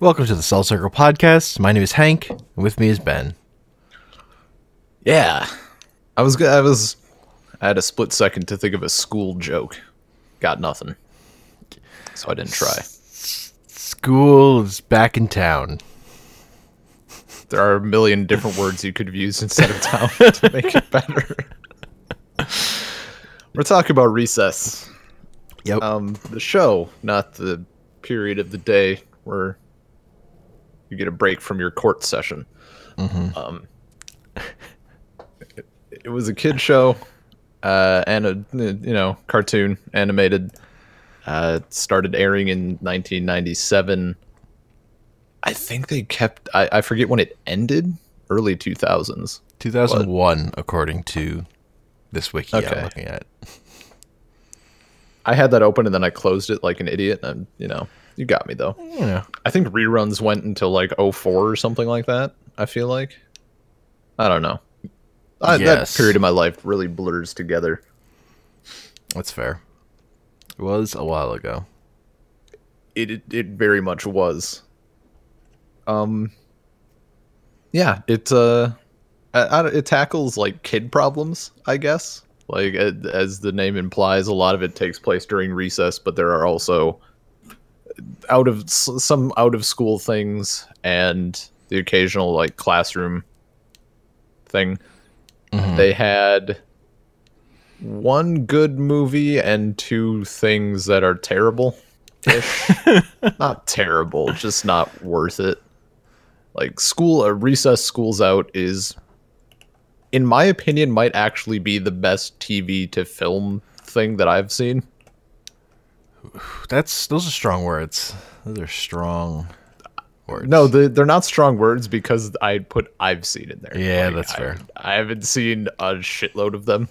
Welcome to the Cell Circle Podcast. My name is Hank, and with me is Ben. Yeah, I was. I was. I had a split second to think of a school joke. Got nothing, so I didn't try. School is back in town. There are a million different words you could have used instead of town to make it better. We're talking about recess. Yep. Um, the show, not the period of the day where you get a break from your court session. Um, it, it was a kid show, uh, and a you know cartoon animated. Uh, started airing in 1997. I think they kept. I, I forget when it ended. Early 2000s. 2001, according to this wiki Okay. I'm looking at. I had that open and then I closed it like an idiot. And you know, you got me though. Know, I think reruns went until like 04 or something like that. I feel like. I don't know. I, Yes. That period of my life really blurs together. that's fair. It was a while ago. It, it it very much was. Um. Yeah, it uh, I, I, it tackles like kid problems, I guess. Like as the name implies, a lot of it takes place during recess, but there are also out of some out of school things and the occasional like classroom thing. Mm-hmm. They had one good movie and two things that are terrible. Not terrible, just not worth it. Like school, a recess schools out is, in my opinion, might actually be the best TV to film thing that I've seen. That's those are strong words. Those are strong words. No, the, they're not strong words because I put I've seen in there. Yeah, that's I- fair. I, haven't seen a shitload of them.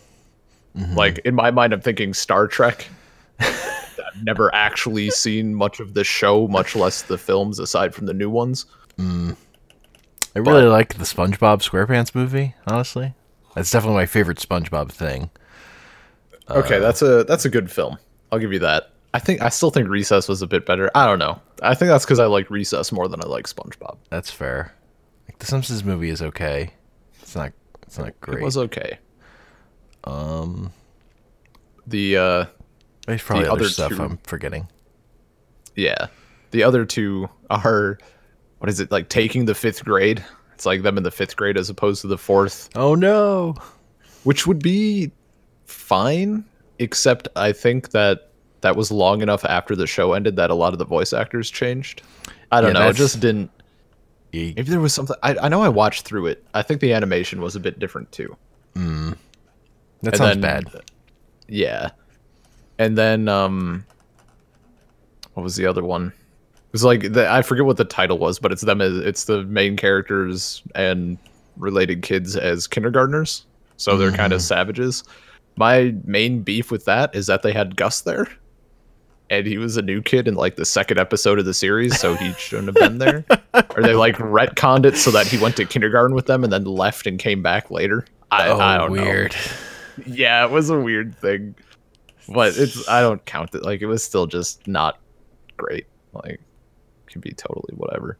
Mm-hmm. Like in my mind, I'm thinking Star Trek. I've never actually seen much of the show, much less the films, aside from the new ones. I really like the SpongeBob SquarePants movie. Honestly, that's definitely my favorite SpongeBob thing. Uh, Okay, that's a that's a good film. I'll give you that. I think I still think Recess was a bit better. I don't know. I think that's because I like Recess more than I like SpongeBob. That's fair. Like the Simpsons movie is okay. It's not. It's not great. It was okay. Um, the uh, There's probably the other other stuff I'm forgetting. yeah, the other two are what is it like taking the fifth grade? It's like them in the fifth grade as opposed to the fourth, Oh no! which would be fine, except I think that that was long enough after the show ended that a lot of the voice actors changed. I don't Yeah, know. It just didn't. Maybe there was something. I, I know I watched through it. I think the animation was a bit different too. That And sounds then- bad. Yeah. And then um what was the other one? It was like the, I forget what the title was, but it's them as it's the main characters and related kids as kindergartners. So they're kind of savages. My main beef with that is that they had Gus there. And he was a new kid in like the second episode of the series, so he shouldn't have been there. or they like retconned it so that he went to kindergarten with them and then left and came back later. I, oh, I don't know. weird. Yeah, it was a weird thing. But it's I don't count it. Like it was still just not great. Like it could be totally whatever.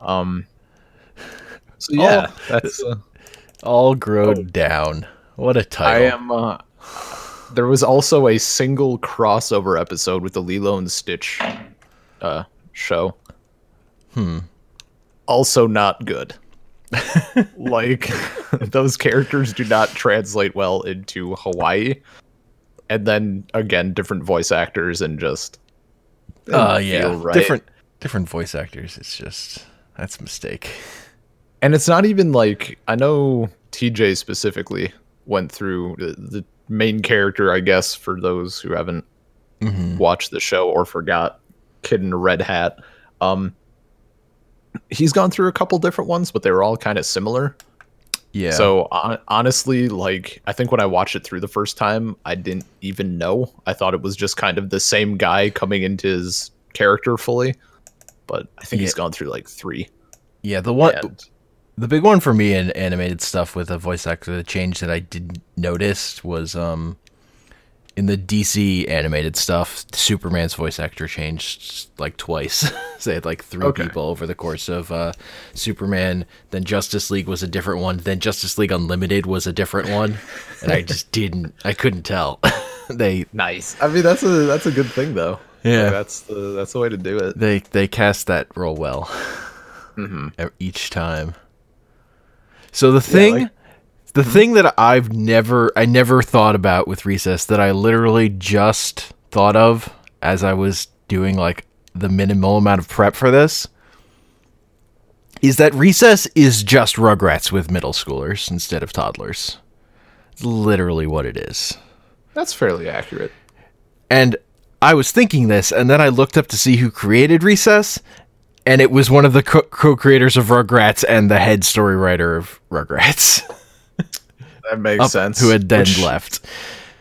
Um So yeah, Oh. that's uh, All growed down. What a title! I am uh there was also a single crossover episode with the Lilo and Stitch uh show. Hmm. Also not good. like those characters do not translate well into Hawaii. And then again, different voice actors and just Oh yeah, right. different different voice actors. It's just that's a mistake. And it's not even like I know TJ specifically went through the, the main character, I guess, for those who haven't watched the show or forgot Kid in a Red Hat. Um, he's gone through a couple different ones, but they were all kind of similar. Yeah. So hon- honestly, like I think when I watched it through the first time, I didn't even know. I thought it was just kind of the same guy coming into his character fully. But I think he's gone through like three. yeah, the one And the big one for me in animated stuff with a voice actor that changed that I didn't notice was um in the DC animated stuff, Superman's voice actor changed like twice. so they had like three Okay. people over the course of uh, Superman. Then Justice League was a different one. Then Justice League Unlimited was a different one, and I just didn't. I couldn't tell. they Nice. I mean, that's a that's a good thing though. Yeah. Like, that's the that's the way to do it. they they cast that role well Mm-hmm. e- each time. So the thing, like- the mm-hmm. thing that I've never, I never thought about with Recess that I literally just thought of as I was doing like the minimal amount of prep for this, is that Recess is just Rugrats with middle schoolers instead of toddlers. It's literally what it is. That's fairly accurate. And I was thinking this, and then I looked up to see who created Recess, and it was one of the co- co-creators of Rugrats and the head story writer of Rugrats, That makes up- sense. who had then which, left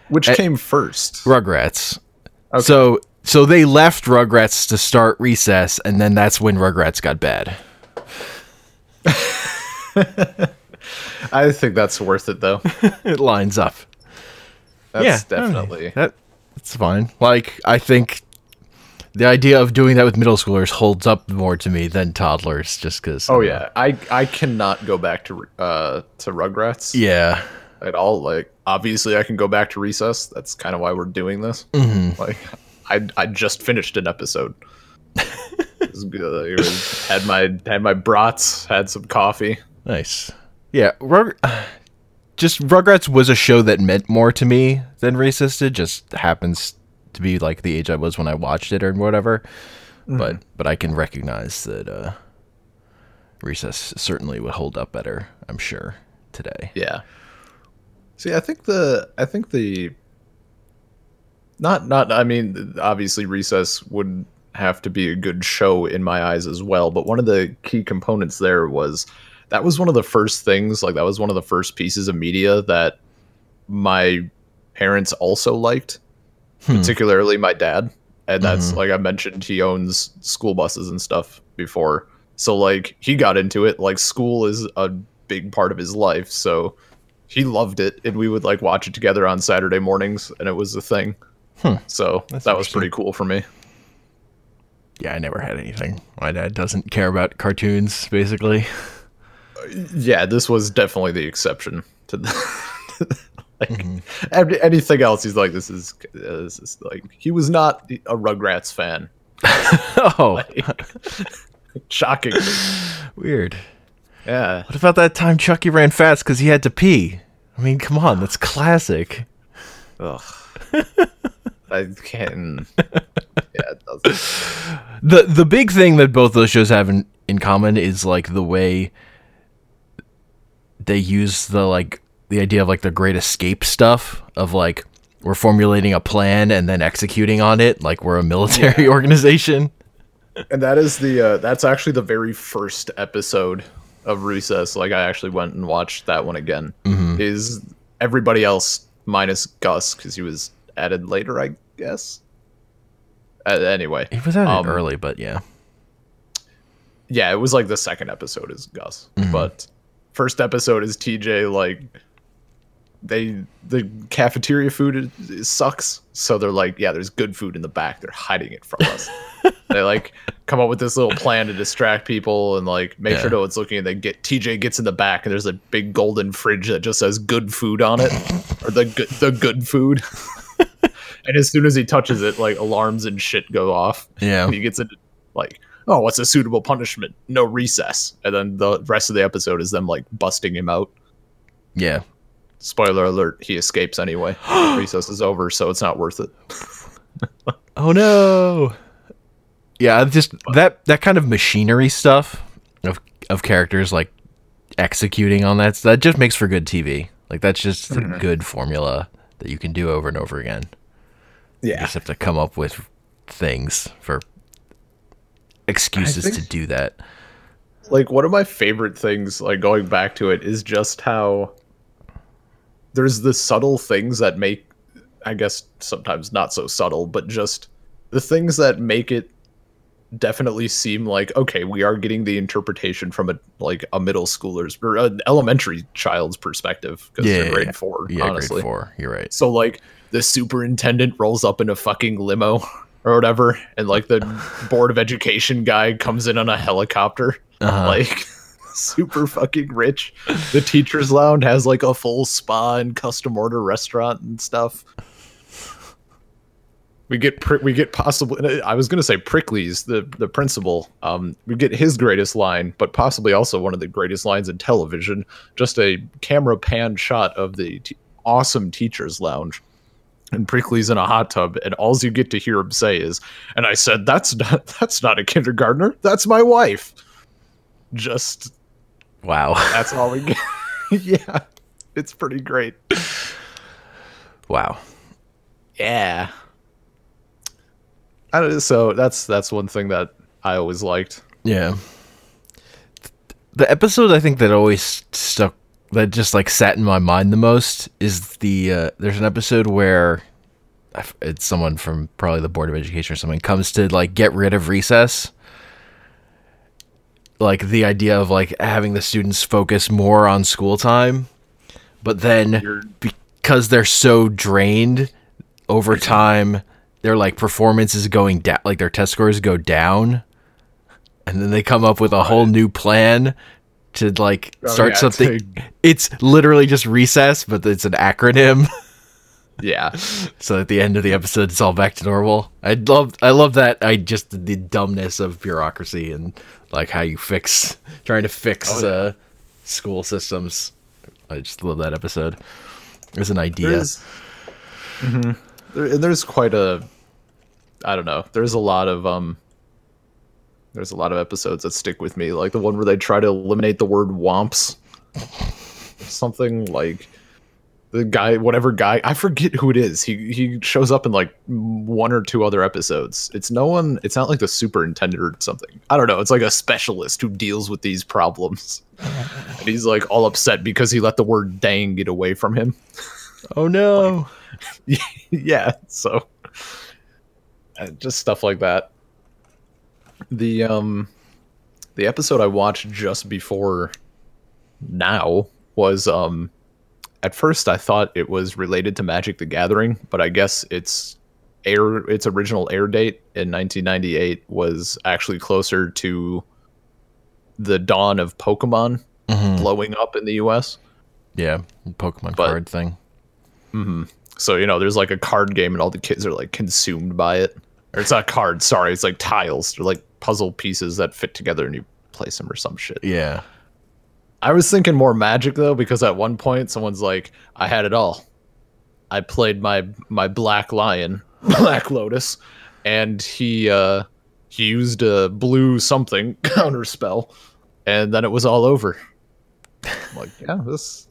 Which came first? Rugrats. Okay. So, so they left Rugrats to start Recess, and then that's when Rugrats got bad. I think that's worth it though. it lines up. That's yeah, definitely. that. That's fine. Like I think the idea of doing that with middle schoolers holds up more to me than toddlers, just because. Oh yeah, I I cannot go back to uh to Rugrats Yeah. at all. Like obviously I can go back to Recess. That's kind of why we're doing this. Mm-hmm. Like I I just finished an episode. was good. Was- had my had my brats, had some coffee. Nice. Yeah, Rug- just Rugrats was a show that meant more to me than Recess did. Just happens to be like the age I was when I watched it or whatever. But but I can recognize that uh, Recess certainly would hold up better. I'm sure today. Yeah. See, I think the I think the not not I mean obviously Recess would have to be a good show in my eyes as well, but one of the key components there was that was one of the first things like that was one of the first pieces of media that my parents also liked, Hmm. particularly my dad. And that's mm-hmm. like I mentioned he owns school buses and stuff before. So like he got into it like school is a big part of his life, so he loved it and we would like watch it together on Saturday mornings and it was a thing. Hmm. So That's that was pretty cool for me. Yeah, I never had anything. My dad doesn't care about cartoons, basically. Uh, yeah, this was definitely the exception to the like Mm-hmm. anything else he's like this is uh, this is like he was not a Rugrats fan. oh, like, Shocking. weird. Yeah. What about that time Chucky ran fast because he had to pee? I mean, come on, that's classic. Ugh. I can't. Yeah, it doesn't. the the big thing that both those shows have in, in common is like the way they use the like the idea of like the great escape stuff of like we're formulating a plan and then executing on it like we're a military organization And that is the uh, that's actually the very first episode of Recess. Like I actually went and watched that one again. Is everybody else minus Gus because he was added later, I guess. Uh, anyway, it was out Um, early but yeah yeah, it was like the second episode is Gus, but first episode is TJ. Like they the cafeteria food is, sucks, so they're like, yeah, there's good food in the back. They're hiding it from us. they like come up with this little plan to distract people and like make Yeah. sure no one's looking. And they get TJ gets in the back and there's a big golden fridge that just says good food on it, or the good the good food. and as soon as he touches it, like alarms and shit go off. yeah And he gets into like, oh, what's a suitable punishment? No recess. And then the rest of the episode is them like busting him out. yeah Spoiler alert: he escapes anyway. recess is over, so it's not worth it. oh no yeah just that that kind of machinery stuff of of characters like executing on that that just makes for good tv like that's just a mm-hmm. good formula that you can do over and over again You Yeah, just have to come up with things for excuses think- to do that. like one of my favorite things, like going back to it, is just how there's the subtle things that make, I guess sometimes not so subtle, but just the things that make it definitely seem like okay, we are getting the interpretation from a like a middle schooler's or an elementary child's perspective because Yeah, they're grade yeah, four, Yeah, honestly. grade four. You're right. So like the superintendent rolls up in a fucking limo or whatever, and like the board of education guy comes in on a helicopter, Uh-huh. like super fucking rich. The teachers' lounge has like a full spa and custom order restaurant and stuff. We get pri- we get possibly I was gonna say Prickly's the the principal. Um, we get his greatest line, but possibly also one of the greatest lines in television. Just a camera pan shot of the t- awesome teachers' lounge, and Prickly's in a hot tub, and all you get to hear him say is, "And I said that's not that's not a kindergartner, that's my wife." Just wow. that's all we get. yeah, it's pretty great. Wow. Yeah. I don't, so that's that's one thing that I always liked. Yeah. The episode I think that always stuck that just like sat in my mind the most is the uh, there's an episode where I f- it's someone from probably the board of education or something comes to like get rid of recess like the idea of like having the students focus more on school time but then because they're so drained over time their like performance is going down like their test scores go down and then they come up with a whole new plan to like Oh, start yeah, something. it's literally just recess but it's an acronym. Yeah. so at the end of the episode it's all back to normal. I love i love that i just the dumbness of bureaucracy and like how you fix trying to fix Oh, yeah. uh school systems i just love that episode there's an idea There's, Mhm. there, and there's quite a, I don't know. There's a lot of um. There's a lot of episodes that stick with me, like the one where they try to eliminate the word "womps." Something like the guy, whatever guy, I forget who it is. He he shows up in like one or two other episodes. It's no one. It's not like the superintendent or something. I don't know. It's like a specialist who deals with these problems, and he's like all upset because he let the word "dang" get away from him. oh no yeah so uh, just stuff like that the um the episode i watched just before now was um at first i thought it was related to magic the gathering but i guess its air its original air date in 1998 was actually closer to the dawn of pokemon Mhm. blowing up in the us yeah pokemon But- card thing So you know, there's like a card game, and all the kids are like consumed by it. Or it's not cards, sorry, it's like tiles. They're like puzzle pieces that fit together, and you place them or some shit. yeah I was thinking more magic though, because at one point someone's like, "I had it all. I played my my black lion, Black Lotus, and he uh he used a blue something counter spell, and then it was all over." I'm like, yeah, this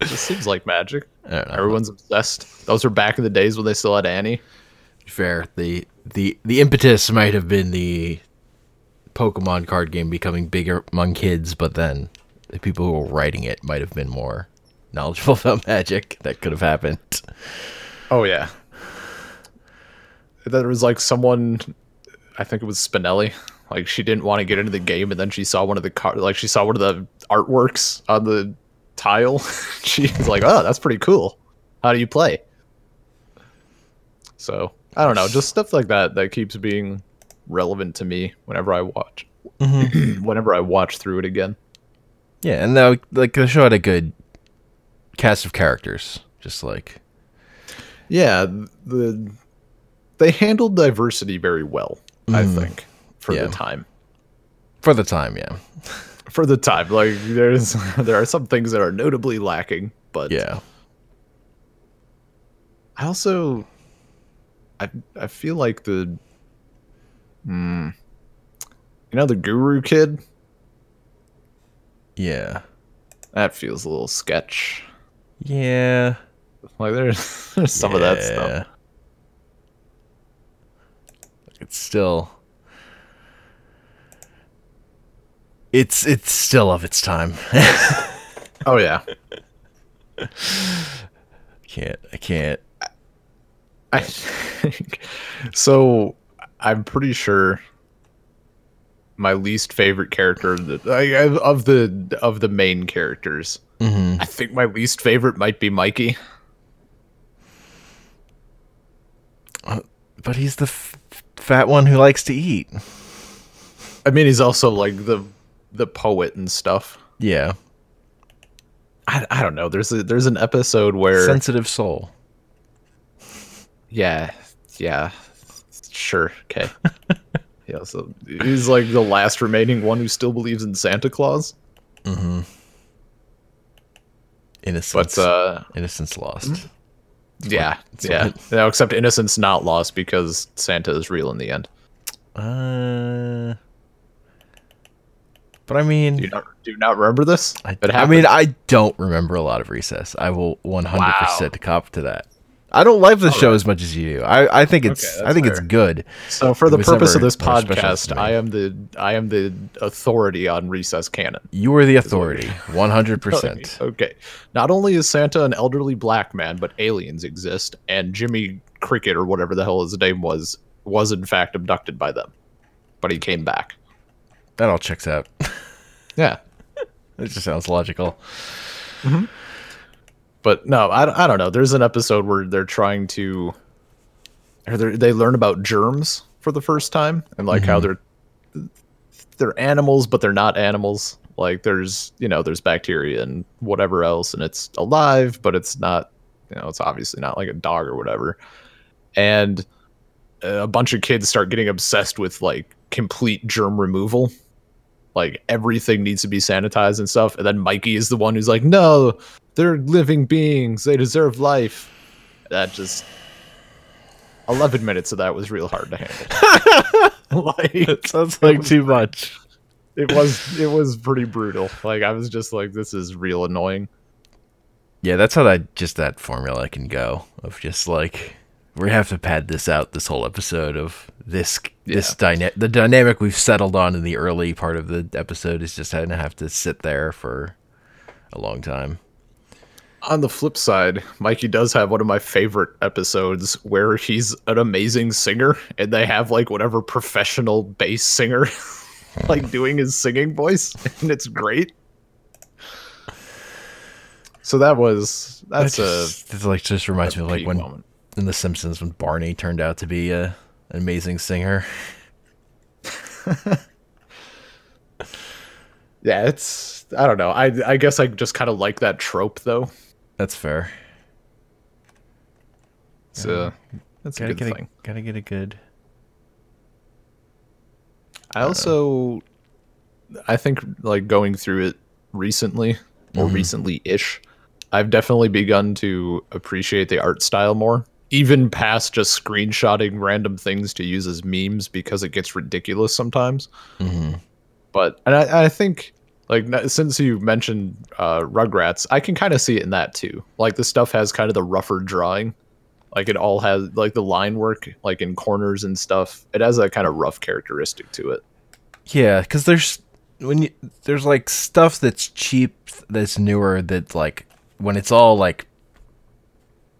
this seems like magic. I don't know. Everyone's obsessed. Those were back in the days when they still had ante. fair the the the impetus might have been the pokemon card game becoming bigger among kids but then the people who were writing it might have been more knowledgeable about magic that could have happened Oh yeah. There was like someone, I think it was Spinelli. Like she didn't want to get into the game, and then she saw one of the car, like she saw one of the artworks on the tile. She's like, "Oh, that's pretty cool. How do you play?" So I don't know, just stuff like that that keeps being relevant to me whenever I watch, mm-hmm. whenever I watch through it again. Yeah and now like the show had a good cast of characters just like Yeah, the they handled diversity very well, I think, for Yeah. the time. for the time yeah For the time, like there's there are some things that are notably lacking, but yeah I also I I feel like the hmm, you know the guru kid yeah that feels a little sketch. yeah Like there's, there's some of that stuff. It's still It's it's still of its time. Oh yeah, can't I can't. I think so. I'm pretty sure my least favorite character that- I- I- of the of the main characters. Mhm. I think my least favorite might be Mikey. But he's the f- fat one who likes to eat. I mean, he's also like the the poet and stuff. Yeah. I, I don't know. There's a there's an episode where Sensitive soul. yeah yeah sure okay yeah so he's like the last remaining one who still believes in Santa Claus. Innocence. But uh Innocence lost. yeah it's yeah what- no except innocence not lost because Santa is real in the end. Uh. But I mean, Do you not do you not remember this? I, I mean. I don't remember a lot of Recess. I will 100% Wow. cop to that. I don't like the show right. as much as you do. I, I think it's Okay, I that's think it's good. So for the purpose of this podcast. I am the I am the authority on recess canon. You are the authority, 100%. Okay. Not only is Santa an elderly black man, but aliens exist, and Jimmy Cricket or whatever the hell his name was was in fact abducted by them, but he came back. That all checks out. Yeah. It just sounds logical. Mm-hmm. But no, I, I don't know. There's an episode where they're trying to, or they learn about germs for the first time, and like how mm-hmm. they're they're animals, but they're not animals. Like there's you know there's bacteria and whatever else, and it's alive, but it's not. You know, it's obviously not like a dog or whatever. And a bunch of kids start getting obsessed with like complete germ removal. Like everything needs to be sanitized and stuff. And then Mikey is the one who's like, no, they're living beings. They deserve life. That just 11 minutes of that was real hard to handle. like Sounds like too much. it was it was pretty brutal. Like I was just like this is real annoying. Yeah, that's how that just that formula can go of just like we have to pad this out this whole episode of this this dyna- the dynamic we've settled on in the early part of the episode is just gonna have to sit there for a long time. On the flip side, Mikey does have one of my favorite episodes where he's an amazing singer and they have like whatever professional bass singer like doing his singing voice and it's great. So that was that's That a just, it's like just reminds me of like when moment. in The Simpsons when Barney turned out to be a, an amazing singer. Yeah, it's I don't know. I I guess I just kind of like that trope though. That's fair. It's a that's a Gotta good get thing. a, gotta get a good. I also I think like going through it recently or recently-ish, I've definitely begun to appreciate the art style more. Even past just screenshotting random things to use as memes because it gets ridiculous sometimes. Mhm. But and I, I think like since you mentioned uh, Rugrats, I can kind of see it in that too. Like the stuff has kind of the rougher drawing. Like it all has like the line work, like in corners and stuff. It has that kind of rough characteristic to it. Yeah, because there's when you there's like stuff that's cheap that's newer that like when it's all like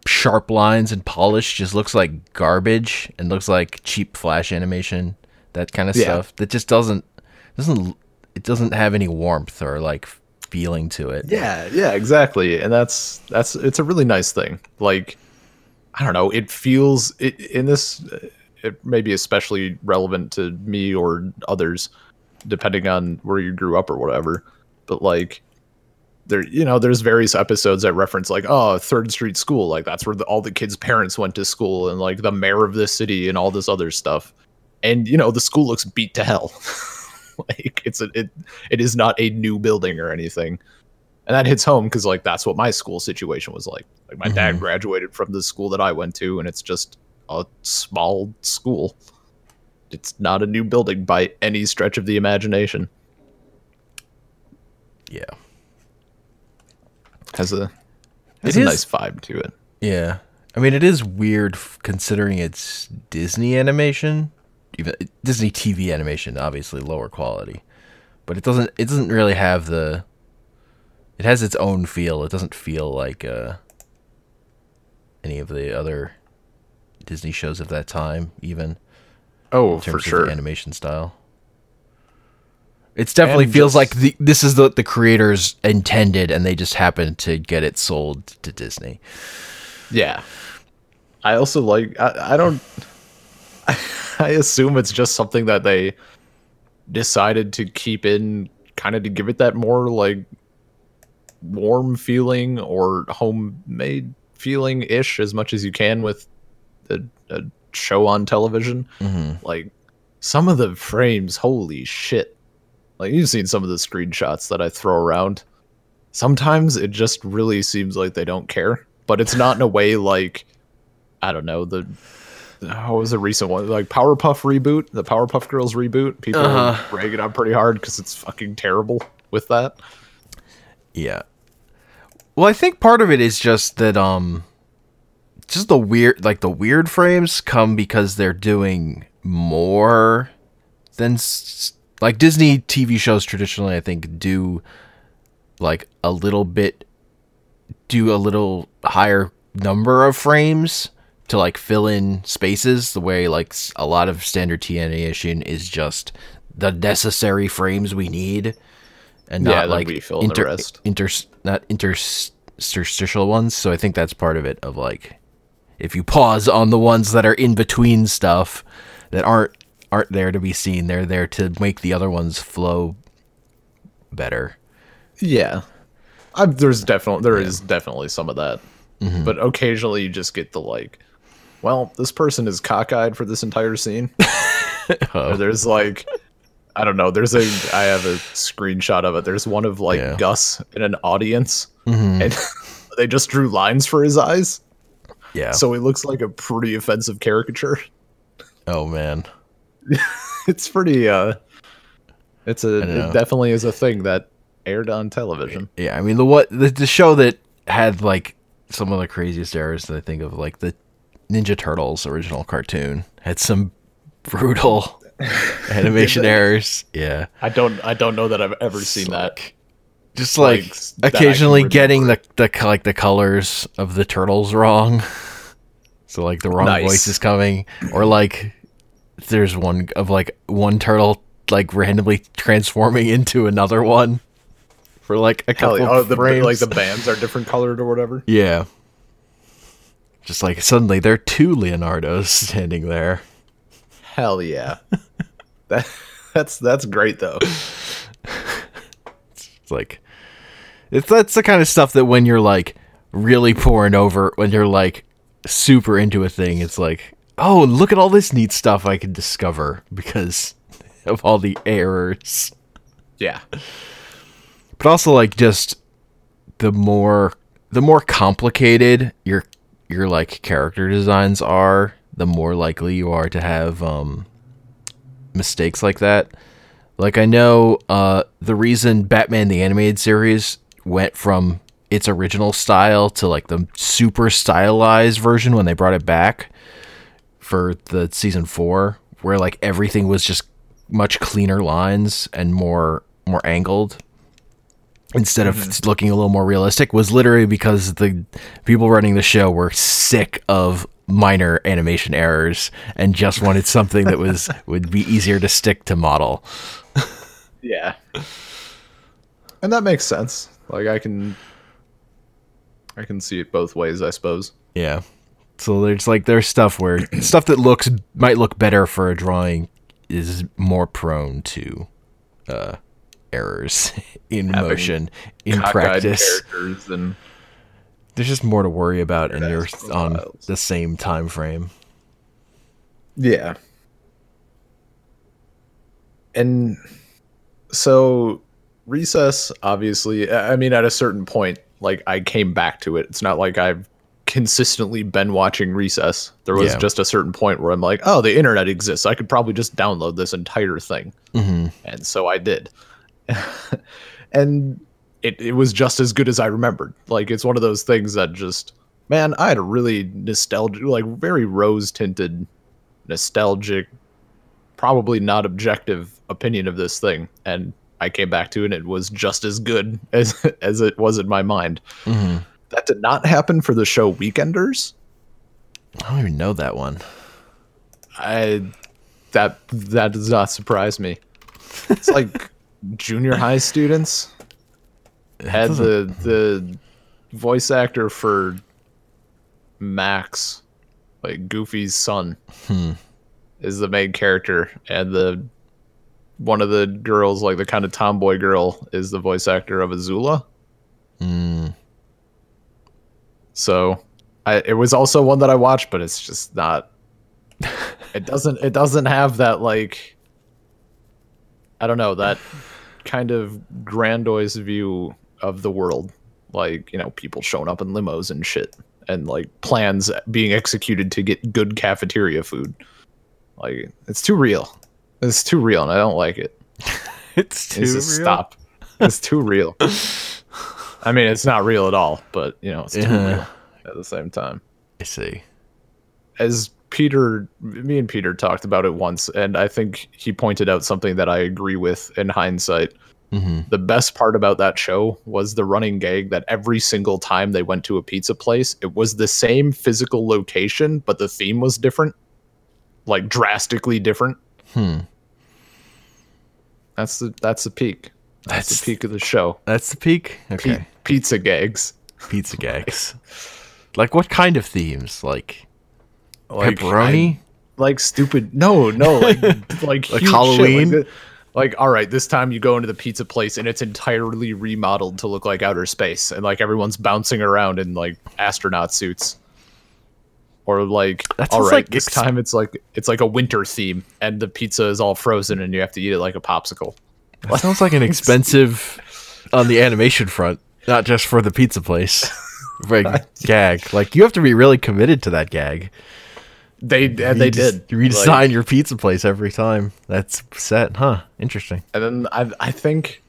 sharp lines and polished just looks like garbage and looks like cheap flash animation that kind of Yeah. stuff that just doesn't doesn't it doesn't have any warmth or like feeling to it Yeah, yeah, exactly. And that's that's it's a really nice thing. Like I don't know, it feels it, in this uh, it may be especially relevant to me or others depending on where you grew up or whatever. But like there you know, there's various episodes that reference like, oh, Third Street School, like that's where the, all the kids' parents went to school and like the mayor of this city and all this other stuff. And you know, the school looks beat to hell. like it's a, it it is not a new building or anything. And that hits home because like that's what my school situation was like. Like my dad Mhm. graduated from the school that i went to and it's just a small school. It's not a new building by any stretch of the imagination. Yeah. Has a has It a is- nice vibe to it. Yeah. I mean, it is weird considering it's Disney animation, even Disney TV animation, obviously lower quality, but it doesn't. It doesn't really have the. It has its own feel. It doesn't feel like uh, any of the other Disney shows of that time, even oh in for terms of sure animation style. It definitely And feels just- like the, this is the the creators intended, and they just happened to get it sold to Disney. yeah i also like i, I don't I assume it's just something that they decided to keep in kind of to give it that more like warm feeling or homemade feeling ish as much as you can with a, a show on television. Mm-hmm. Like some of the frames, holy shit. Like you've seen some of the screenshots that I throw around. Sometimes it just really seems like they don't care, but it's not in a way like I don't know the what was a recent one like Powerpuff reboot, the Powerpuff Girls reboot. People Uh-huh. are ragging on pretty hard because it's fucking terrible with that. Yeah. Well, I think part of it is just that um just the weird like the weird frames come because they're doing more than like Disney TV shows traditionally I think do like a little bit do a little higher number of frames to like fill in spaces the way like a lot of standard TV animation is just the necessary frames we need and Yeah, not like we fill in the inter, rest. inter not interstitial ones. So i think that's part of it of like if you pause on the ones that are in between stuff that aren't aren't there to be seen they're there to make the other ones flow better. Yeah, I, there's definitely there is definitely some of that, mm-hmm. but occasionally you just get the like, well, this person is cockeyed for this entire scene. Or there's like, I don't know. There's a I have a screenshot of it. There's one of like Yeah. Gus in an audience, and they just drew lines for his eyes, yeah so he looks like a pretty offensive caricature. oh man It's pretty. uh It's a it definitely is a thing that aired on television. yeah i mean the what the, the show that had like some of the craziest errors that i think of like the ninja turtles original cartoon had some brutal animation errors yeah I don't I don't know that I've ever seen that. just Like, like, that occasionally getting the, the like the colors of the turtles wrong so like the wrong Nice. voice is coming or like there's one of like one turtle like randomly transforming into another one for like a Hell couple yeah. Oh, the, frames like the bands are different colored or whatever. yeah just like suddenly there are two leonardos standing there Hell yeah. that that's that's great though. It's like it's that's the kind of stuff that when you're like really poring over when you're like super into a thing, it's like, oh, look at all this neat stuff I can discover because of all the errors. Yeah. But also like just the more the more complicated your your like character designs are, the more likely you are to have um mistakes like that. Like I know uh the reason Batman the animated series went from its original style to like the super stylized version when they brought it back for the season 4 where like everything was just much cleaner lines and more more angled instead of looking a little more realistic was literally because the people running the show were sick of minor animation errors and just wanted something that was would be easier to stick to model. Yeah. And that makes sense. Like I can I can see it both ways, I suppose. Yeah. So there's like there's stuff where stuff that looks might look better for a drawing is more prone to uh errors in Having motion in practice. characters and There's just more to worry about and you're on the same time frame. Yeah. And so recess obviously I mean at a certain point like I came back to it. It's not like I've consistently been watching recess. There was Yeah. just a certain point where I'm like, "Oh, the internet exists. I could probably just download this entire thing." hmm And so I did. and it, it was just as good as I remembered. Like it's one of those things that just man, I had a really nostalgic like very rose tinted nostalgic probably not objective opinion of this thing and I came back to it and it was just as good as as it was in my mind. hmm That did not happen for the show Weekenders. I don't even know that one. I that that does not surprise me. It's like junior high students had the the voice actor for Max, like Goofy's son. Hmm. is the main character, and the one of the girls, like the kind of tomboy girl, is the voice actor of Azula. Mm. So, I it was also one that I watched, but it's just not. it doesn't. It doesn't have that like. I don't know that kind of grandiose view of the world, like you know people showing up in limos and shit, and like plans being executed to get good cafeteria food. Like it's too real. It's too real, and I don't like it. It's too It's real. stop. It's too real. I mean, it's not real at all, but you know, it's too Yeah. real at the same time. I see. As Peter, me and Peter talked about it once, and I think he pointed out something that I agree with in hindsight. hmm The best part about that show was the running gag that every single time they went to a pizza place, it was the same physical location, but the theme was different, like drastically different. Hmm. That's the that's the peak. That's, That's the peak of the show. That's the peak. Okay. pizza gags. Pizza gags. like what kind of themes? Like, Like, pepperoni. I- like stupid. No, no, like like, Like Halloween? Like, like, all right, this time you go into the pizza place and it's entirely remodeled to look like outer space, and like everyone's bouncing around in like astronaut suits. Or like, all right, like this ex- time it's like it's like a winter theme, and the pizza is all frozen, and you have to eat it like a popsicle. That sounds like an expensive on the animation front, not just for the pizza place. Like gag. Like you have to be really committed to that gag. They uh, and they just- did You redesign Like, your pizza place every time. That's set, huh? Interesting. and then I I think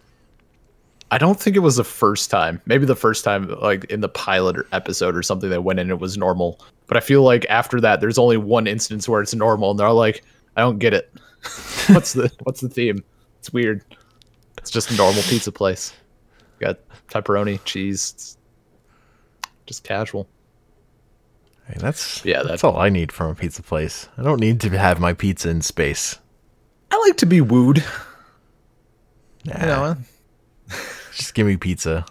I don't think it was the first time. Maybe the first time like in the pilot or episode or something that went in it was normal. But I feel like after that there's only one instance where it's normal and they're like, I don't get it. what's the what's the theme? It's weird. It's just a normal pizza place. Got pepperoni, cheese. It's just casual. Hey, that's Yeah, That's that- all I need from a pizza place. I don't need to have my pizza in space. I like to be wooed. Nah, You know, just give me pizza.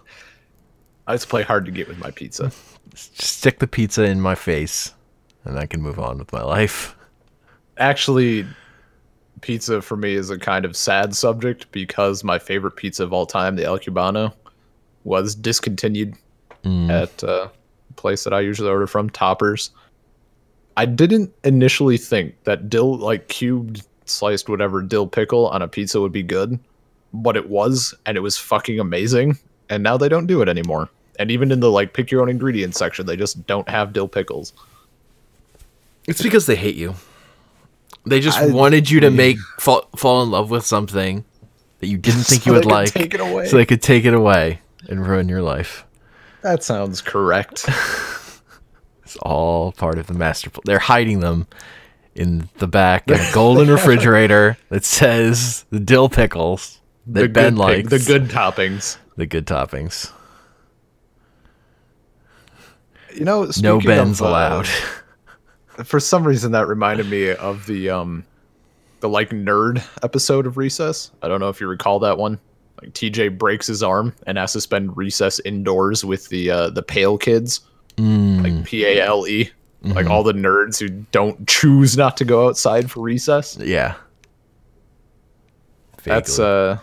I just play hard to get with my pizza. Just stick the pizza in my face, and I can move on with my life. actually pizza for me is a kind of sad subject because my favorite pizza of all time the el cubano was discontinued at uh, a place that i usually order from toppers i didn't initially think that dill like cubed sliced whatever dill pickle on a pizza would be good but it was and it was fucking amazing and now they don't do it anymore and even in the like pick your own ingredients section they just don't have dill pickles It's because they hate you. They just I- wanted you to make fall, fall in love with something that you didn't think So you would like, take it away. so they could take it away and ruin your life. That sounds correct It's all part of the master plan. They're hiding them in the back of a golden refrigerator that says the dill pickles that the Ben likes. the good toppings. the good toppings. You know, No Bens of, uh, allowed. For some reason, that reminded me of the um, the like nerd episode of Recess. I don't know if you recall that one. Like TJ breaks his arm and has to spend recess indoors with the uh, the pale kids, Mm, like P A L E, like mhm. all the nerds who don't choose not to go outside for recess. yeah. That's uh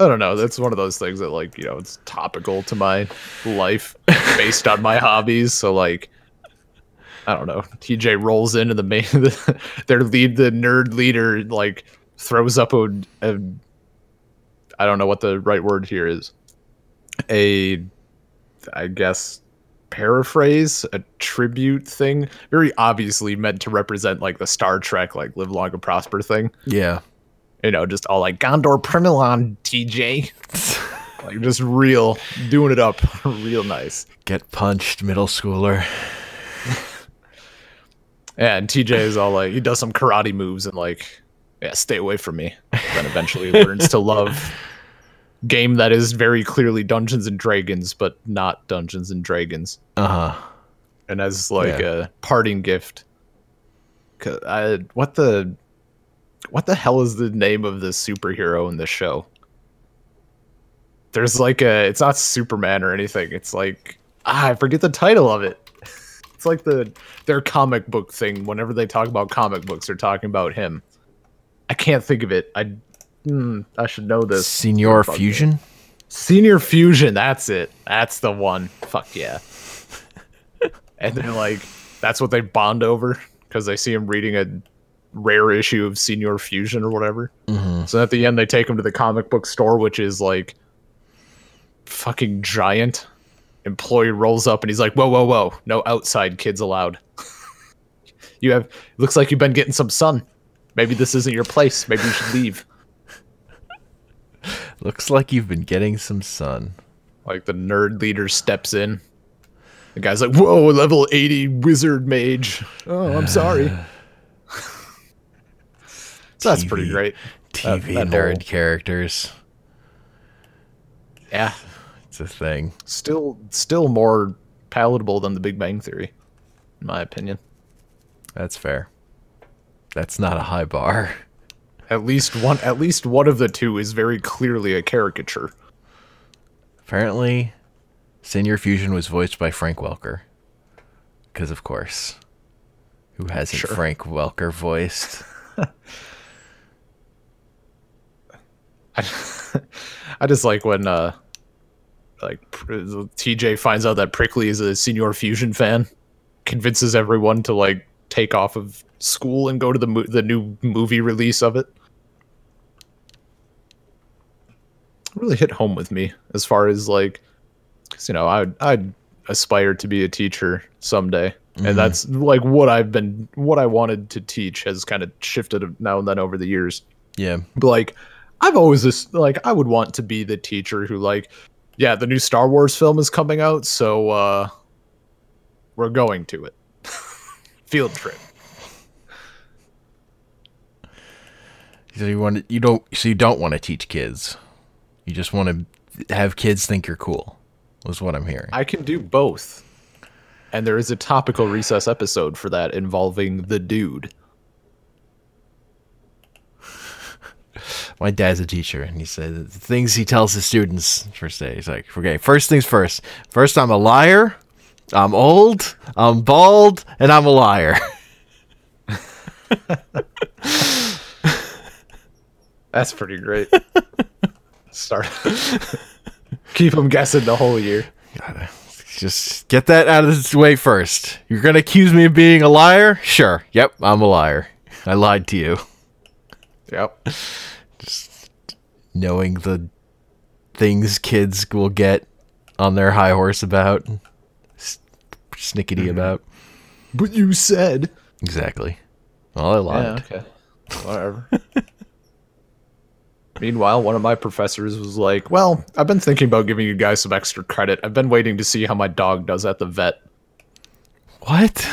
I don't know. That's one of those things that like, you know, it's topical to my life based on my hobbies. So like I don't know. TJ rolls in and the main their lead the nerd leader like throws up a, a I don't know what the right word here is. A I guess paraphrase, a tribute thing, very obviously meant to represent like the Star Trek like live long and prosper thing yeah. you know, just all like Gondor Primilon TJ. like just real doing it up real nice. Get punched, middle schooler. Yeah, and TJ is all like he does some karate moves and like, yeah, stay away from me. Then eventually learns to love game that is very clearly Dungeons and Dragons, but not Dungeons and Dragons. Uh huh. And as like Yeah. a parting gift, I, what the what the hell is the name of the superhero in this show? There's like a it's not Superman or anything. It's like ah, I forget the title of it. it's like the their comic book thing. Whenever they talk about comic books, they're talking about him. I can't think of it. I mm, I should know this. Senior Fuck Fusion. Senior Fusion, that's it. That's the one. Fuck yeah. and then like that's what they bond over because they see him reading a rare issue of Senior Fusion or whatever. Mhm. So at the end, they take him to the comic book store, which is like fucking giant. Employee rolls up and he's like, "Whoa, whoa, whoa! No outside kids allowed. you have looks like you've been getting some sun. Maybe this isn't your place. Maybe you should leave." Looks like you've been getting some sun. Like the nerd leader steps in. The guy's like, "Whoa, level eighty wizard mage." Oh, I'm sorry. so that's pretty TV. great. That- TV that nerd whole- characters. Yeah, It's a thing. still, still more palatable than The Big Bang Theory, in my opinion. That's fair. That's not a high bar. At least one, at least one of the two is very clearly a caricature. Apparently, Senior Fusion was voiced by Frank Welker. Because, of course, who hasn't Sure. Frank Welker voiced? I just like when uh like TJ finds out that Prickly is a Senior Fusion fan, convinces everyone to like take off of school and go to the mo- the new movie release of it. Really hit home with me as far as like, 'cause, you know, I would I'd aspire to be a teacher someday, and that's like what I've been what I wanted to teach has kind of shifted now and then over the years Yeah. but like i've always just like i would want to be the teacher who like yeah the new star wars film is coming out so uh we're going to it field trip So you want to, you don't so you don't want to teach kids. You just want to have kids think you're cool. Was what I'm hearing. i can do both and there is a topical recess episode for that involving the dude My dad's a teacher, and he said the things he tells his students first day. He's like, okay, first things first. First, I'm a liar. I'm old. I'm bald, and I'm a liar. that's pretty great start keep them guessing the whole year Gotta just get that out of the way first. You're gonna accuse me of being a liar? Sure. Yep, I'm a liar. I lied to you. yep Just Knowing the things kids will get on their high horse about, snickety mm-hmm. about. but you said Exactly. Well, I lied. Yeah, okay. Whatever. Meanwhile, one of my professors was like, Well, I've been thinking about giving you guys some extra credit. I've been waiting to see how my dog does at the vet. What?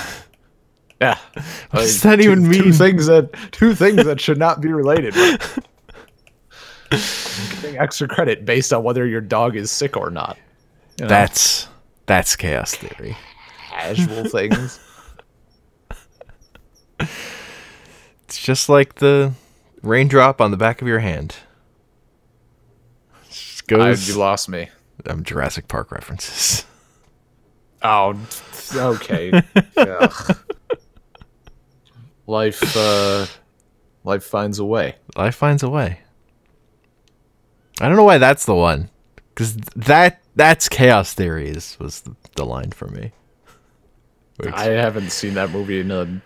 Yeah. What does that even Two mean? things that two things that should not be related. Giving extra credit based on whether your dog is sick or not. You know, That's that's chaos theory. Casual things. It's just like the raindrop on the back of your hand. Just I, you lost me. I'm Jurassic Park references. Oh, okay. Life, uh, life finds a way. Life finds a way. I don't know why that's the one, because that that's chaos theories was the, the line for me. Which- I haven't seen that movie in a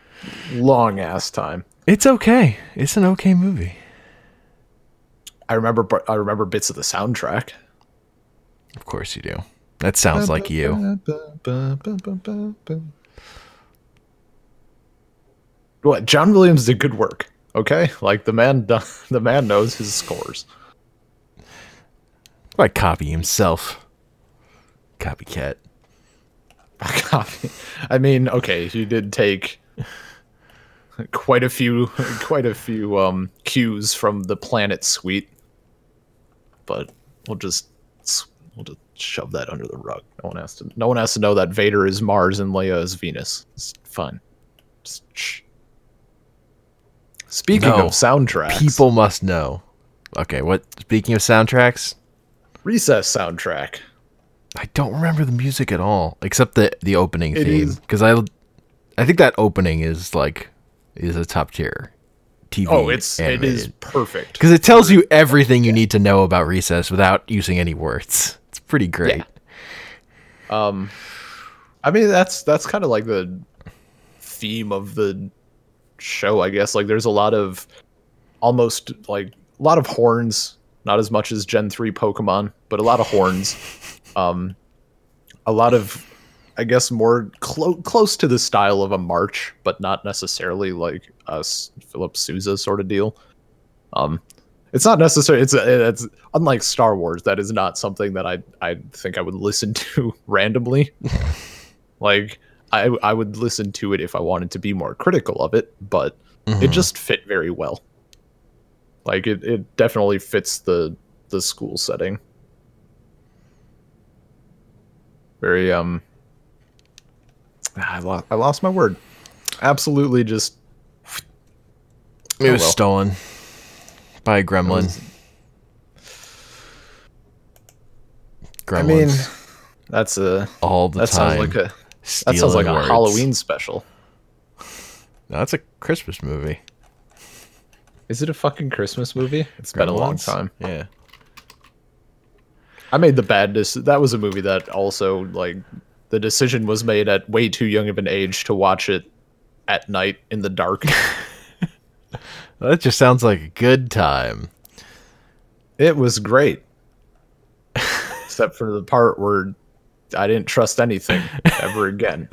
long ass time. it's okay. It's an okay movie. I remember, I remember bits of the soundtrack. Of course you do. That sounds like you. What? John Williams did good work. Okay, like the man, the man knows his scores. Why copy himself? Copycat. Copy. I mean, okay, he did take quite a few, quite a few um cues from the Planet Suite, but we'll just we'll just shove that under the rug. No one has to. No one has to know that Vader is Mars and Leia is Venus. It's fine. Just. Speaking No. of soundtracks, People must know. Okay, what? Speaking of soundtracks, recess soundtrack. I don't remember the music at all, except the the opening It theme. Because I I think that opening is like is a top tier TV. Oh, it's it is perfect. because it tells you everything you need to know about recess without using any words. It's pretty great. Um, I mean that's that's kind of like the theme of the show, I guess. Like there's a lot of almost like a lot of horns, not as much as Gen three Pokemon, but a lot of horns. Um, a lot of, I guess, more clo- close to the style of a march, but not necessarily like a Philip Sousa sort of deal. Um, it's not necessary. It's it's unlike Star Wars. That is not something that I I think I would listen to randomly. like I I would listen to it if I wanted to be more critical of it, but it Mhm. just fit very well. Like it, it definitely fits the the school setting. Very um I lost I lost my word. Absolutely just it Oh, was well. stolen by a gremlin. was- Gremlins I mean that's a all the that time. sounds like a that sounds like a. Halloween special. No, that's a Christmas movie. Is it a fucking Christmas movie? It's been a long time. Yeah. I made the bad decision. That was a movie that also like the decision was made at way too young of an age to watch it at night in the dark. That just sounds like a good time. it was great, except for the part where I didn't trust anything ever again.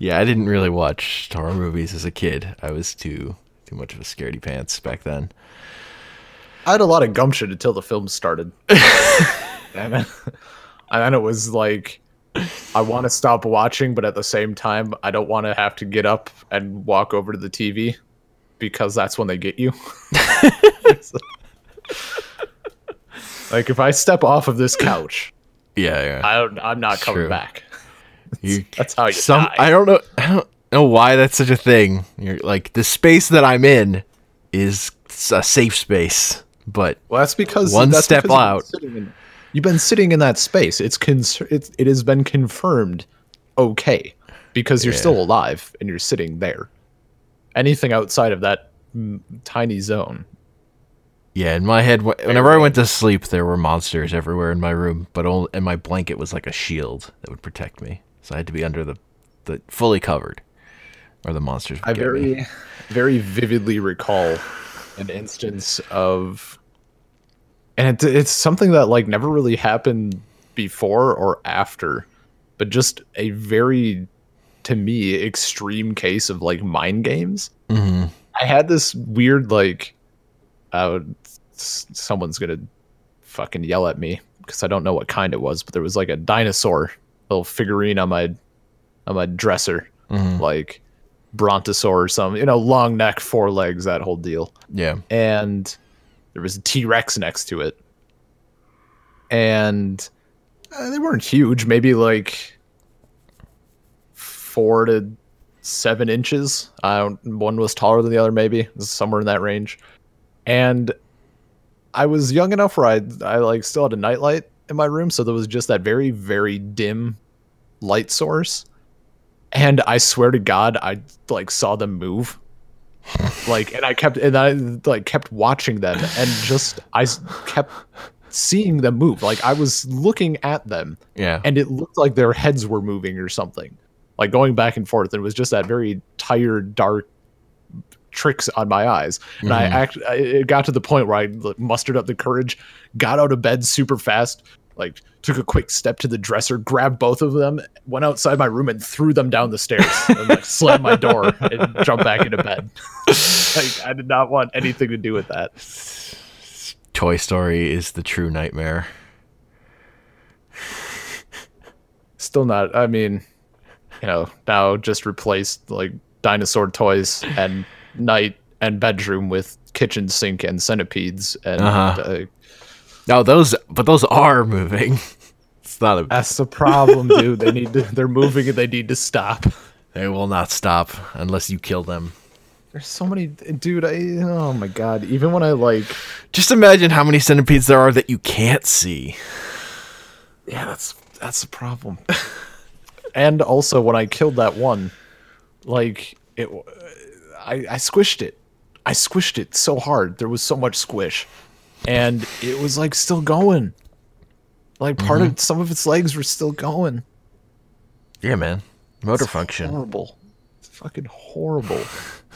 Yeah, I didn't really watch horror movies as a kid. I was too too much of a scaredy pants back then. I had a lot of gumption until the film started. and then, and then it was like, I want to stop watching, but at the same time, I don't want to have to get up and walk over to the TV because that's when they get you. like if I step off of this couch, Yeah, yeah. I don't, I'm not coming True. back. You- That's how you some die. I don't know I don't know why that's such a thing. You're like the space that I'm in is a safe space, but Well, that's because One that's step because you've been out. in- you've been sitting in that space. It's cons- it's, it has been confirmed okay because you're Yeah. still alive and you're sitting there. Anything outside of that mm, tiny zone. yeah, in my head whenever I went to sleep there were monsters everywhere in my room, but only, and my blanket was like a shield that would protect me. So I had to be under the the fully covered or the monsters would I get me. very very vividly recall an instance of and it, it's something that like never really happened before or after but just a very to me extreme case of like mind games Mhm. i had this weird like uh someone's gonna fucking yell at me because i don't know what kind it was but there was like a dinosaur little figurine on my on my dresser Mhm. like brontosaur or something, you know, long neck, four legs, that whole deal. Yeah. And there was a T Rex next to it. And uh, they weren't huge, maybe like four to seven inches. I don't, one was taller than the other, maybe somewhere in that range. And I was young enough where I, I like still had a nightlight in my room, so there was just that very, very dim light source and I swear to God, I like saw them move, like, and I kept and I like kept watching them, and just I kept seeing them move. Like I was looking at them, Yeah. and it looked like their heads were moving or something, like going back and forth. And it was just that very tired, dark tricks on my eyes. And I Mhm. actually, it got to the point where I like, mustered up the courage, got out of bed super fast, like took a quick step to the dresser, grabbed both of them, went outside my room and threw them down the stairs, and like slammed my door and jumped back into bed. like I did not want anything to do with that. Toy Story is the true nightmare. Still not. I mean, you know, now just replaced like dinosaur toys and night and bedroom with kitchen sink and centipedes and Uh-huh. uh, No, those but those are moving. It's not a that's the problem, dude. They need to. They're moving and they need to stop. they will not stop unless you kill them. There's so many, dude. I oh my god. Even when I like, Just imagine how many centipedes there are that you can't see. yeah, that's that's the problem. and also when I killed that one, like it, I, I squished it. I squished it so hard. There was so much squish, and it was like still going. Like part Mm-hmm. of some of its legs were still going. Yeah, man. Motor function. Horrible. It's fucking horrible.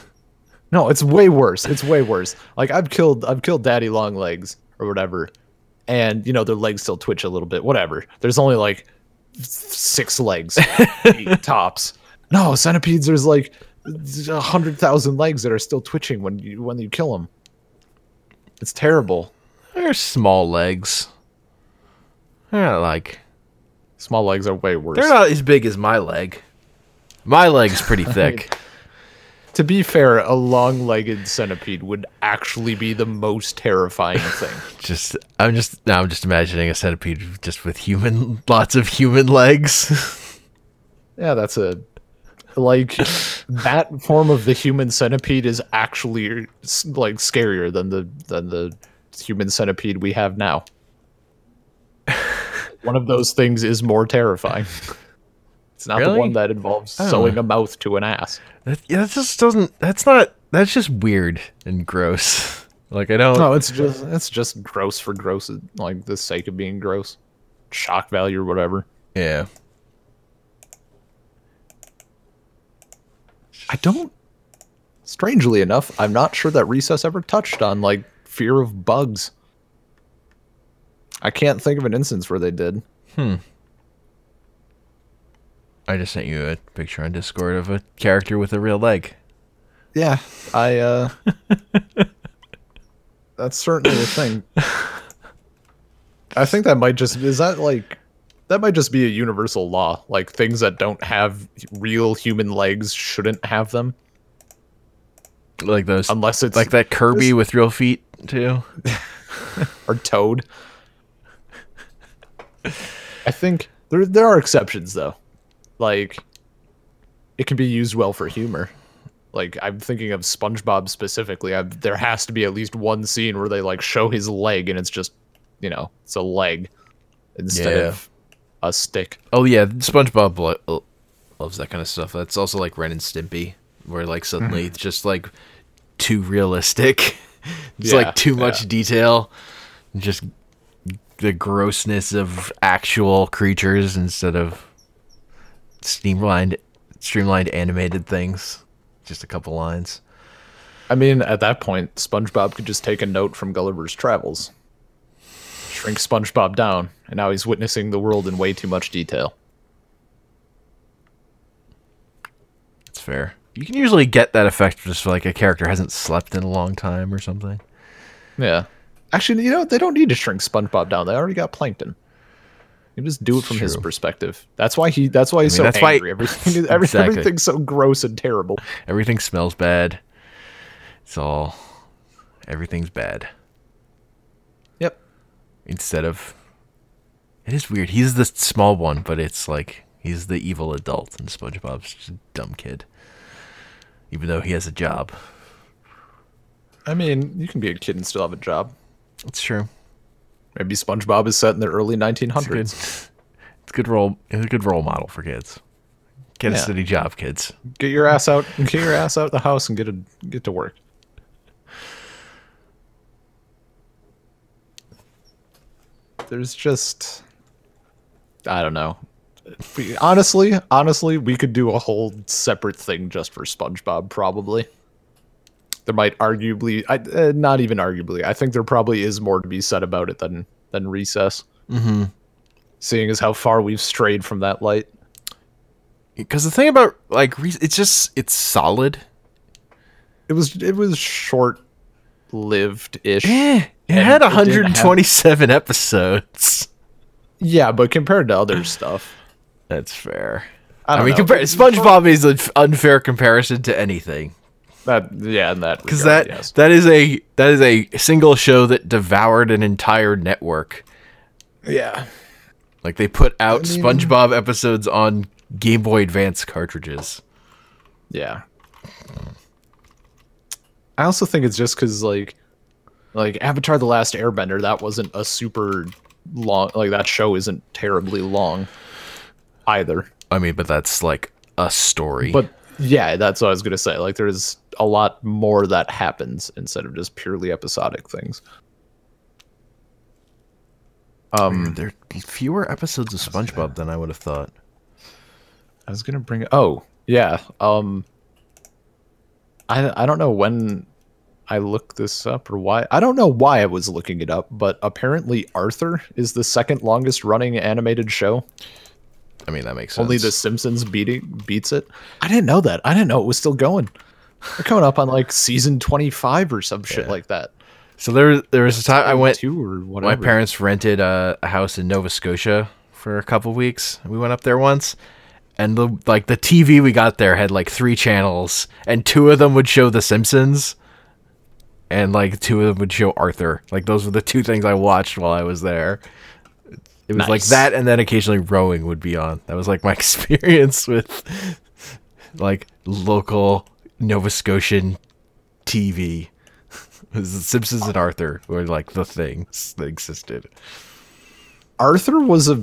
no, it's way worse. It's way worse. Like I've killed I've killed daddy long legs or whatever. And you know, their legs still twitch a little bit. Whatever. There's only like six legs. eight tops. No, centipedes there's like a hundred thousand legs that are still twitching when you when you kill them. It's terrible. They're small legs. They're not like Small legs are way worse. they're not as big as my leg. My leg's pretty thick. To be fair, a long-legged centipede would actually be the most terrifying thing. just I'm just now I'm just imagining a centipede just with human lots of human legs. Yeah, that's a like that form of the human centipede is actually like scarier than the than the human centipede we have now. One of those things is more terrifying. It's not the one that involves Oh. sewing a mouth to an ass. that, yeah, that just doesn't that's not that's just weird and gross. Like I don't No, it's just it's just gross for gross, like the sake of being gross, shock value or whatever. Yeah. I don't. Strangely enough, I'm not sure that Recess ever touched on like fear of bugs. I can't think of an instance where they did. Hmm. I just sent you a picture on Discord of a character with a real leg. Yeah, I. uh That's certainly a thing. I think that might just is that like that might just be a universal law. Like things that don't have real human legs shouldn't have them Like those unless it's like that Kirby with real feet too. or Toad. I think there there are exceptions though. Like it can be used well for humor. Like I'm thinking of SpongeBob specifically. i there has to be at least one scene where they like show his leg and it's just, you know, it's a leg instead Yeah. of a stick. Oh yeah, SpongeBob lo- loves that kind of stuff. That's also like Ren and Stimpy, where like suddenly mm-hmm. it's just like too realistic. It's Yeah, like too much yeah. detail, just the grossness of actual creatures instead of streamlined, streamlined animated things. Just a couple lines. I mean, at that point, SpongeBob could just take a note from Gulliver's Travels. Shrink SpongeBob down, and now he's witnessing the world in way too much detail. It's fair. You can usually get that effect just for like a character hasn't slept in a long time or something. Yeah. Actually, you know, they don't need to shrink SpongeBob down. They already got Plankton. You just do it from his perspective. That's why he. That's why he's mean, so that's why- angry. Everything, is, every, Exactly. everything's so gross and terrible. Everything smells bad. It's all everything's bad. Yep. Instead of it is weird. He's the small one, but it's like he's the evil adult, and SpongeBob's just a dumb kid. Even though he has a job. I mean, you can be a kid and still have a job. It's true. Maybe SpongeBob is set in the early It's good. 1900s. It's a good role. It's a good role model for kids. Get a steady job, kids. Get your ass out. Get your ass out the house and get a get to work. There's just I don't know. Honestly, honestly, we could do a whole separate thing just for SpongeBob probably. There might arguably I uh, not even arguably. I think there probably is more to be said about it than than Recess. Mm-hmm. Seeing as how far we've strayed from that light. Because the thing about like Re- it's just it's solid. It was it was short lived ish. Eh, it had it have- 127 episodes. Yeah, but compared to other stuff, That's fair. I I, don't mean, know. compar- SpongeBob is an unfair comparison to anything that yeah, in that because that yes. that is a that is a single show that devoured an entire network. yeah, Like they put out I mean- SpongeBob episodes on Game Boy Advance cartridges. yeah. I also think it's just because like, like Avatar: The Last Airbender, that wasn't a super long like that show isn't terribly long, either. I mean, but that's like a story. But yeah, that's what I was gonna say. Like, there's a lot more that happens instead of just purely episodic things. Um, there are fewer episodes of SpongeBob than I would have thought. I was gonna bring. Oh, yeah. Um, I I don't know when I looked this up or why. I don't know why I was looking it up, but apparently Arthur is the second longest running animated show. I mean, that makes sense. Only The Simpsons beating beats it. I didn't know that. I didn't know it was still going. They're coming up on like season twenty five or some shit Yeah. like that. So there, there was a time I went. two or whatever. My parents rented a, a house in Nova Scotia for a couple weeks. We went up there once, and the like the TV we got there had like three channels, and two of them would show The Simpsons, and like two of them would show Arthur. Like those were the two things I watched while I was there. It was like that, and then occasionally rowing would be on. That was like my experience with like local Nova Scotian TV. It was The Simpsons and Arthur were like the things that existed. Arthur was a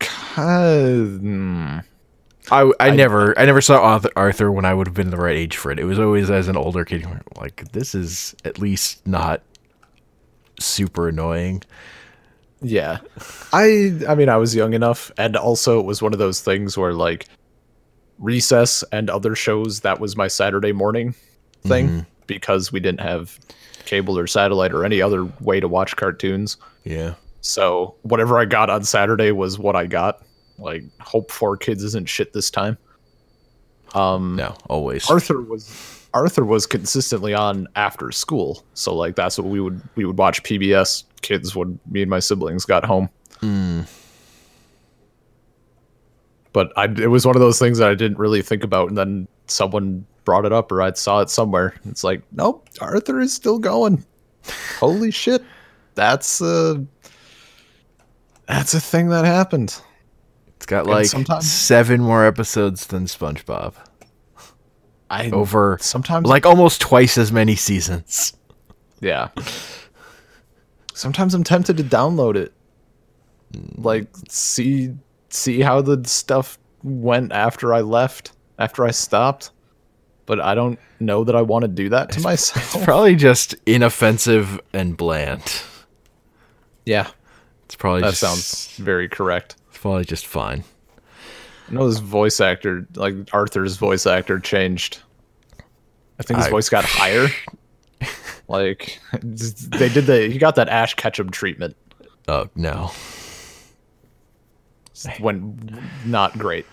kind. I, I, never I never saw Arthur, Arthur when I would have been the right age for it. It was always as an older kid, like this is at least not super annoying. Yeah. I I mean I was young enough and also it was one of those things where like recess and other shows that was my Saturday morning thing because we didn't have cable or satellite or any other way to watch cartoons. Yeah, So whatever I got on Saturday was what I got. Like hope for kids isn't shit this time. Um no, always. Arthur was Arthur was consistently on after school, so like that's what we would we would watch PBS kids when me and my siblings got home. Mm, But I it was one of those things that I didn't really think about, and then someone brought it up or I saw it somewhere. It's like, nope, Arthur is still going. Holy shit, that's a that's a thing that happened. it's got like sometimes- seven more episodes than SpongeBob. I Over sometimes like almost twice as many seasons. Yeah. Sometimes I'm tempted to download it. Like see see how the stuff went after I left, after I stopped. But I don't know that I want to do that to myself. It's Probably just inoffensive and bland. yeah. It's probably That just, sounds very correct. It's probably just fine. I know his voice actor, like Arthur's voice actor changed. I think his I- voice got higher. like they did the he got that Ash Ketchum treatment. Oh no, Went not great.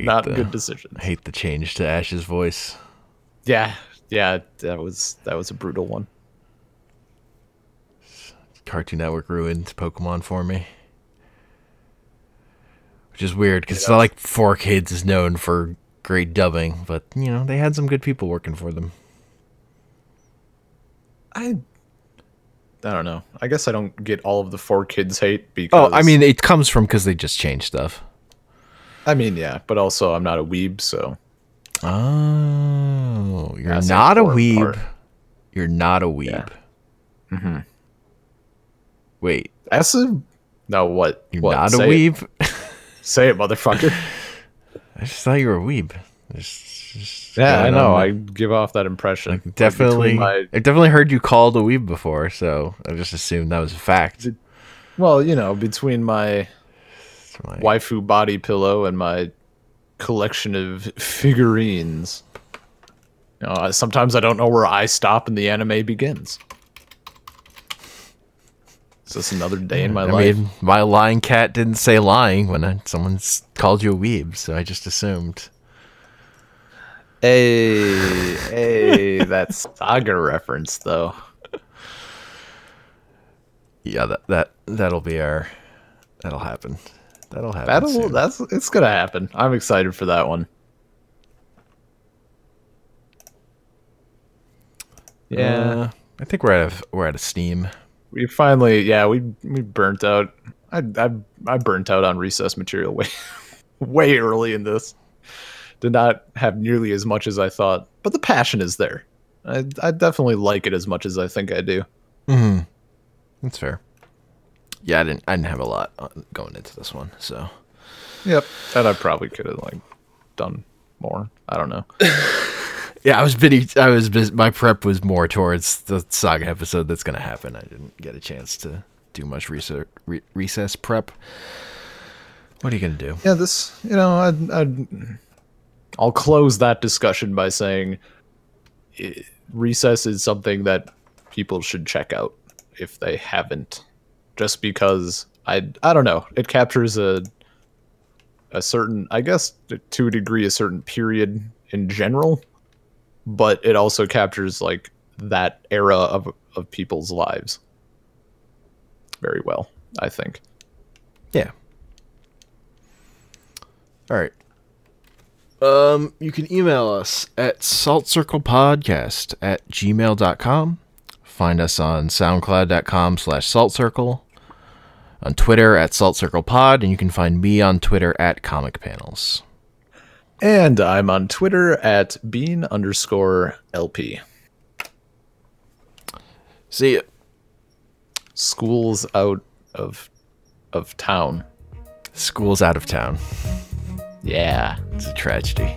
Not the- good decision. I hate the change to Ash's voice. Yeah, yeah, that was that was a brutal one. Cartoon Network ruined Pokemon for me. Which is weird because it's not like Four Kids is known for great dubbing, but you know, they had some good people working for them. I I don't know. I guess I don't get all of the four kids hate because Oh, I mean, it comes from because they just changed stuff. I mean, yeah, but also I'm not a weeb, so Oh, you're That's not a weeb. part. You're not a weeb. Mhm. Wait, that's a no. What? you're what? not a Say it. weeb? Say it, motherfucker. I just thought you were a weeb. Just- just yeah, I know. I give off that impression. Like, between definitely. my- I definitely heard you called a weeb before, so I just assumed that was a fact. well, you know, between my my- waifu body pillow and my collection of figurines. You know, sometimes I don't know where I stop and the anime begins. It's just another day in my I life. mean, my lying cat didn't say lying when I, someone's called you a weeb, so I just assumed. Hey, hey, that saga reference though. Yeah, that that that'll be our. That'll happen. That'll happen. That'll soon. that's it's gonna happen. I'm excited for that one. Yeah, Uh, I think we're out of we're out of steam. We finally yeah we we burnt out. I I I burnt out on recess material way way early in this. Did not have nearly as much as I thought, but the passion is there. I I definitely like it as much as I think I do. Mm-hmm. That's fair. Yeah, I didn't. I didn't have a lot going into this one, so Yep. And I probably could have like done more. I don't know. Yeah, I was busy. I was busy. My prep was more towards the saga episode that's going to happen. I didn't get a chance to do much research, re- recess prep. What are you going to do? Yeah, this, you know, I'd, I'd I'll close that discussion by saying i recess is something that people should check out if they haven't just because I I don't know, it captures a a certain I guess to a degree a certain period in general, but it also captures like that era of of people's lives very well, I think. Yeah. All right. Um, you can email us at saltcirclepodcast at gmail.com. Find us on soundcloud.com slash saltcircle. On Twitter at saltcirclepod. And you can find me on Twitter at comic panels. And I'm on Twitter at bean underscore LP. See ya. School's out of of town. School's out of town. Yeah. It's a tragedy.